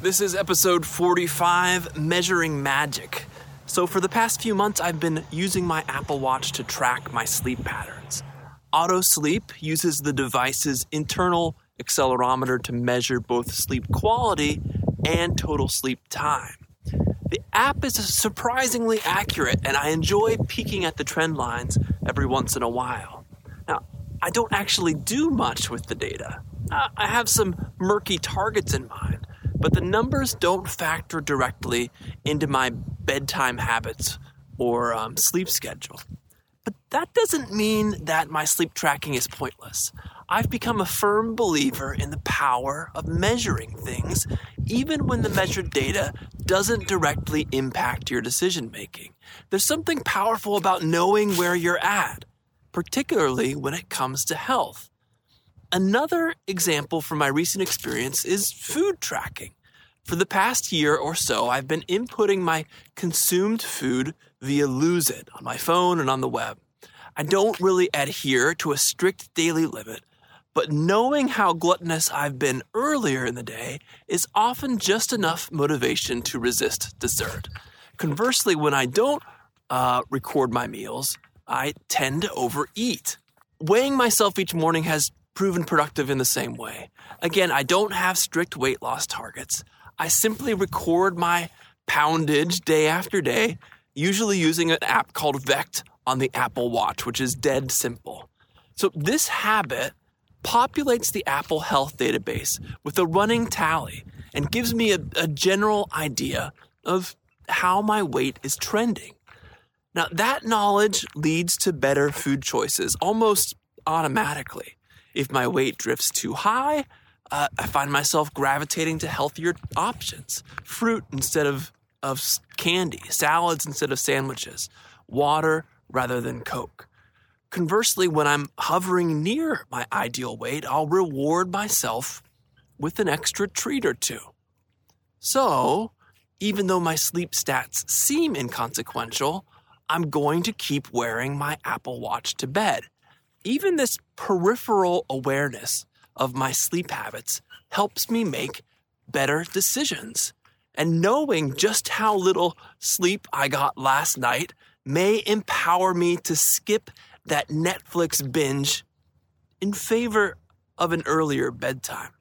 This is episode 45 Measuring Magic. So, for the past few months, I've been using my Apple Watch to track my sleep patterns. AutoSleep uses the device's internal accelerometer to measure both sleep quality and total sleep time. The app is surprisingly accurate, and I enjoy peeking at the trend lines every once in a while. Now, I don't actually do much with the data. Uh, I have some murky targets in mind but the numbers don't factor directly into my bedtime habits or um, sleep schedule. But that doesn't mean that my sleep tracking is pointless. I've become a firm believer in the power of measuring things, even when the measured data doesn't directly impact your decision making. There's something powerful about knowing where you're at, particularly when it comes to health. Another example from my recent experience is food tracking. For the past year or so, I've been inputting my consumed food via Lose It on my phone and on the web. I don't really adhere to a strict daily limit, but knowing how gluttonous I've been earlier in the day is often just enough motivation to resist dessert. Conversely, when I don't uh, record my meals, I tend to overeat. Weighing myself each morning has proven productive in the same way. Again, I don't have strict weight loss targets. I simply record my poundage day after day, usually using an app called Vekt on the Apple Watch, which is dead simple. So, this habit populates the Apple Health database with a running tally and gives me a, a general idea of how my weight is trending. Now, that knowledge leads to better food choices almost automatically. If my weight drifts too high, uh, I find myself gravitating to healthier options fruit instead of, of candy, salads instead of sandwiches, water rather than Coke. Conversely, when I'm hovering near my ideal weight, I'll reward myself with an extra treat or two. So, even though my sleep stats seem inconsequential, I'm going to keep wearing my Apple Watch to bed even this peripheral awareness of my sleep habits helps me make better decisions. And knowing just how little sleep I got last night may empower me to skip that Netflix binge in favor of an earlier bedtime.